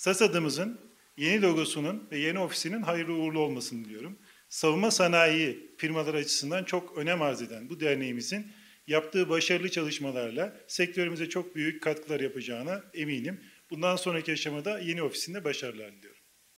SAS adımızın yeni logosunun ve yeni ofisinin hayırlı uğurlu olmasını diliyorum. Savunma sanayi firmalar açısından çok önem arz eden bu derneğimizin yaptığı başarılı çalışmalarla sektörümüze çok büyük katkılar yapacağına eminim. Bundan sonraki aşamada yeni ofisinde başarılar diliyorum.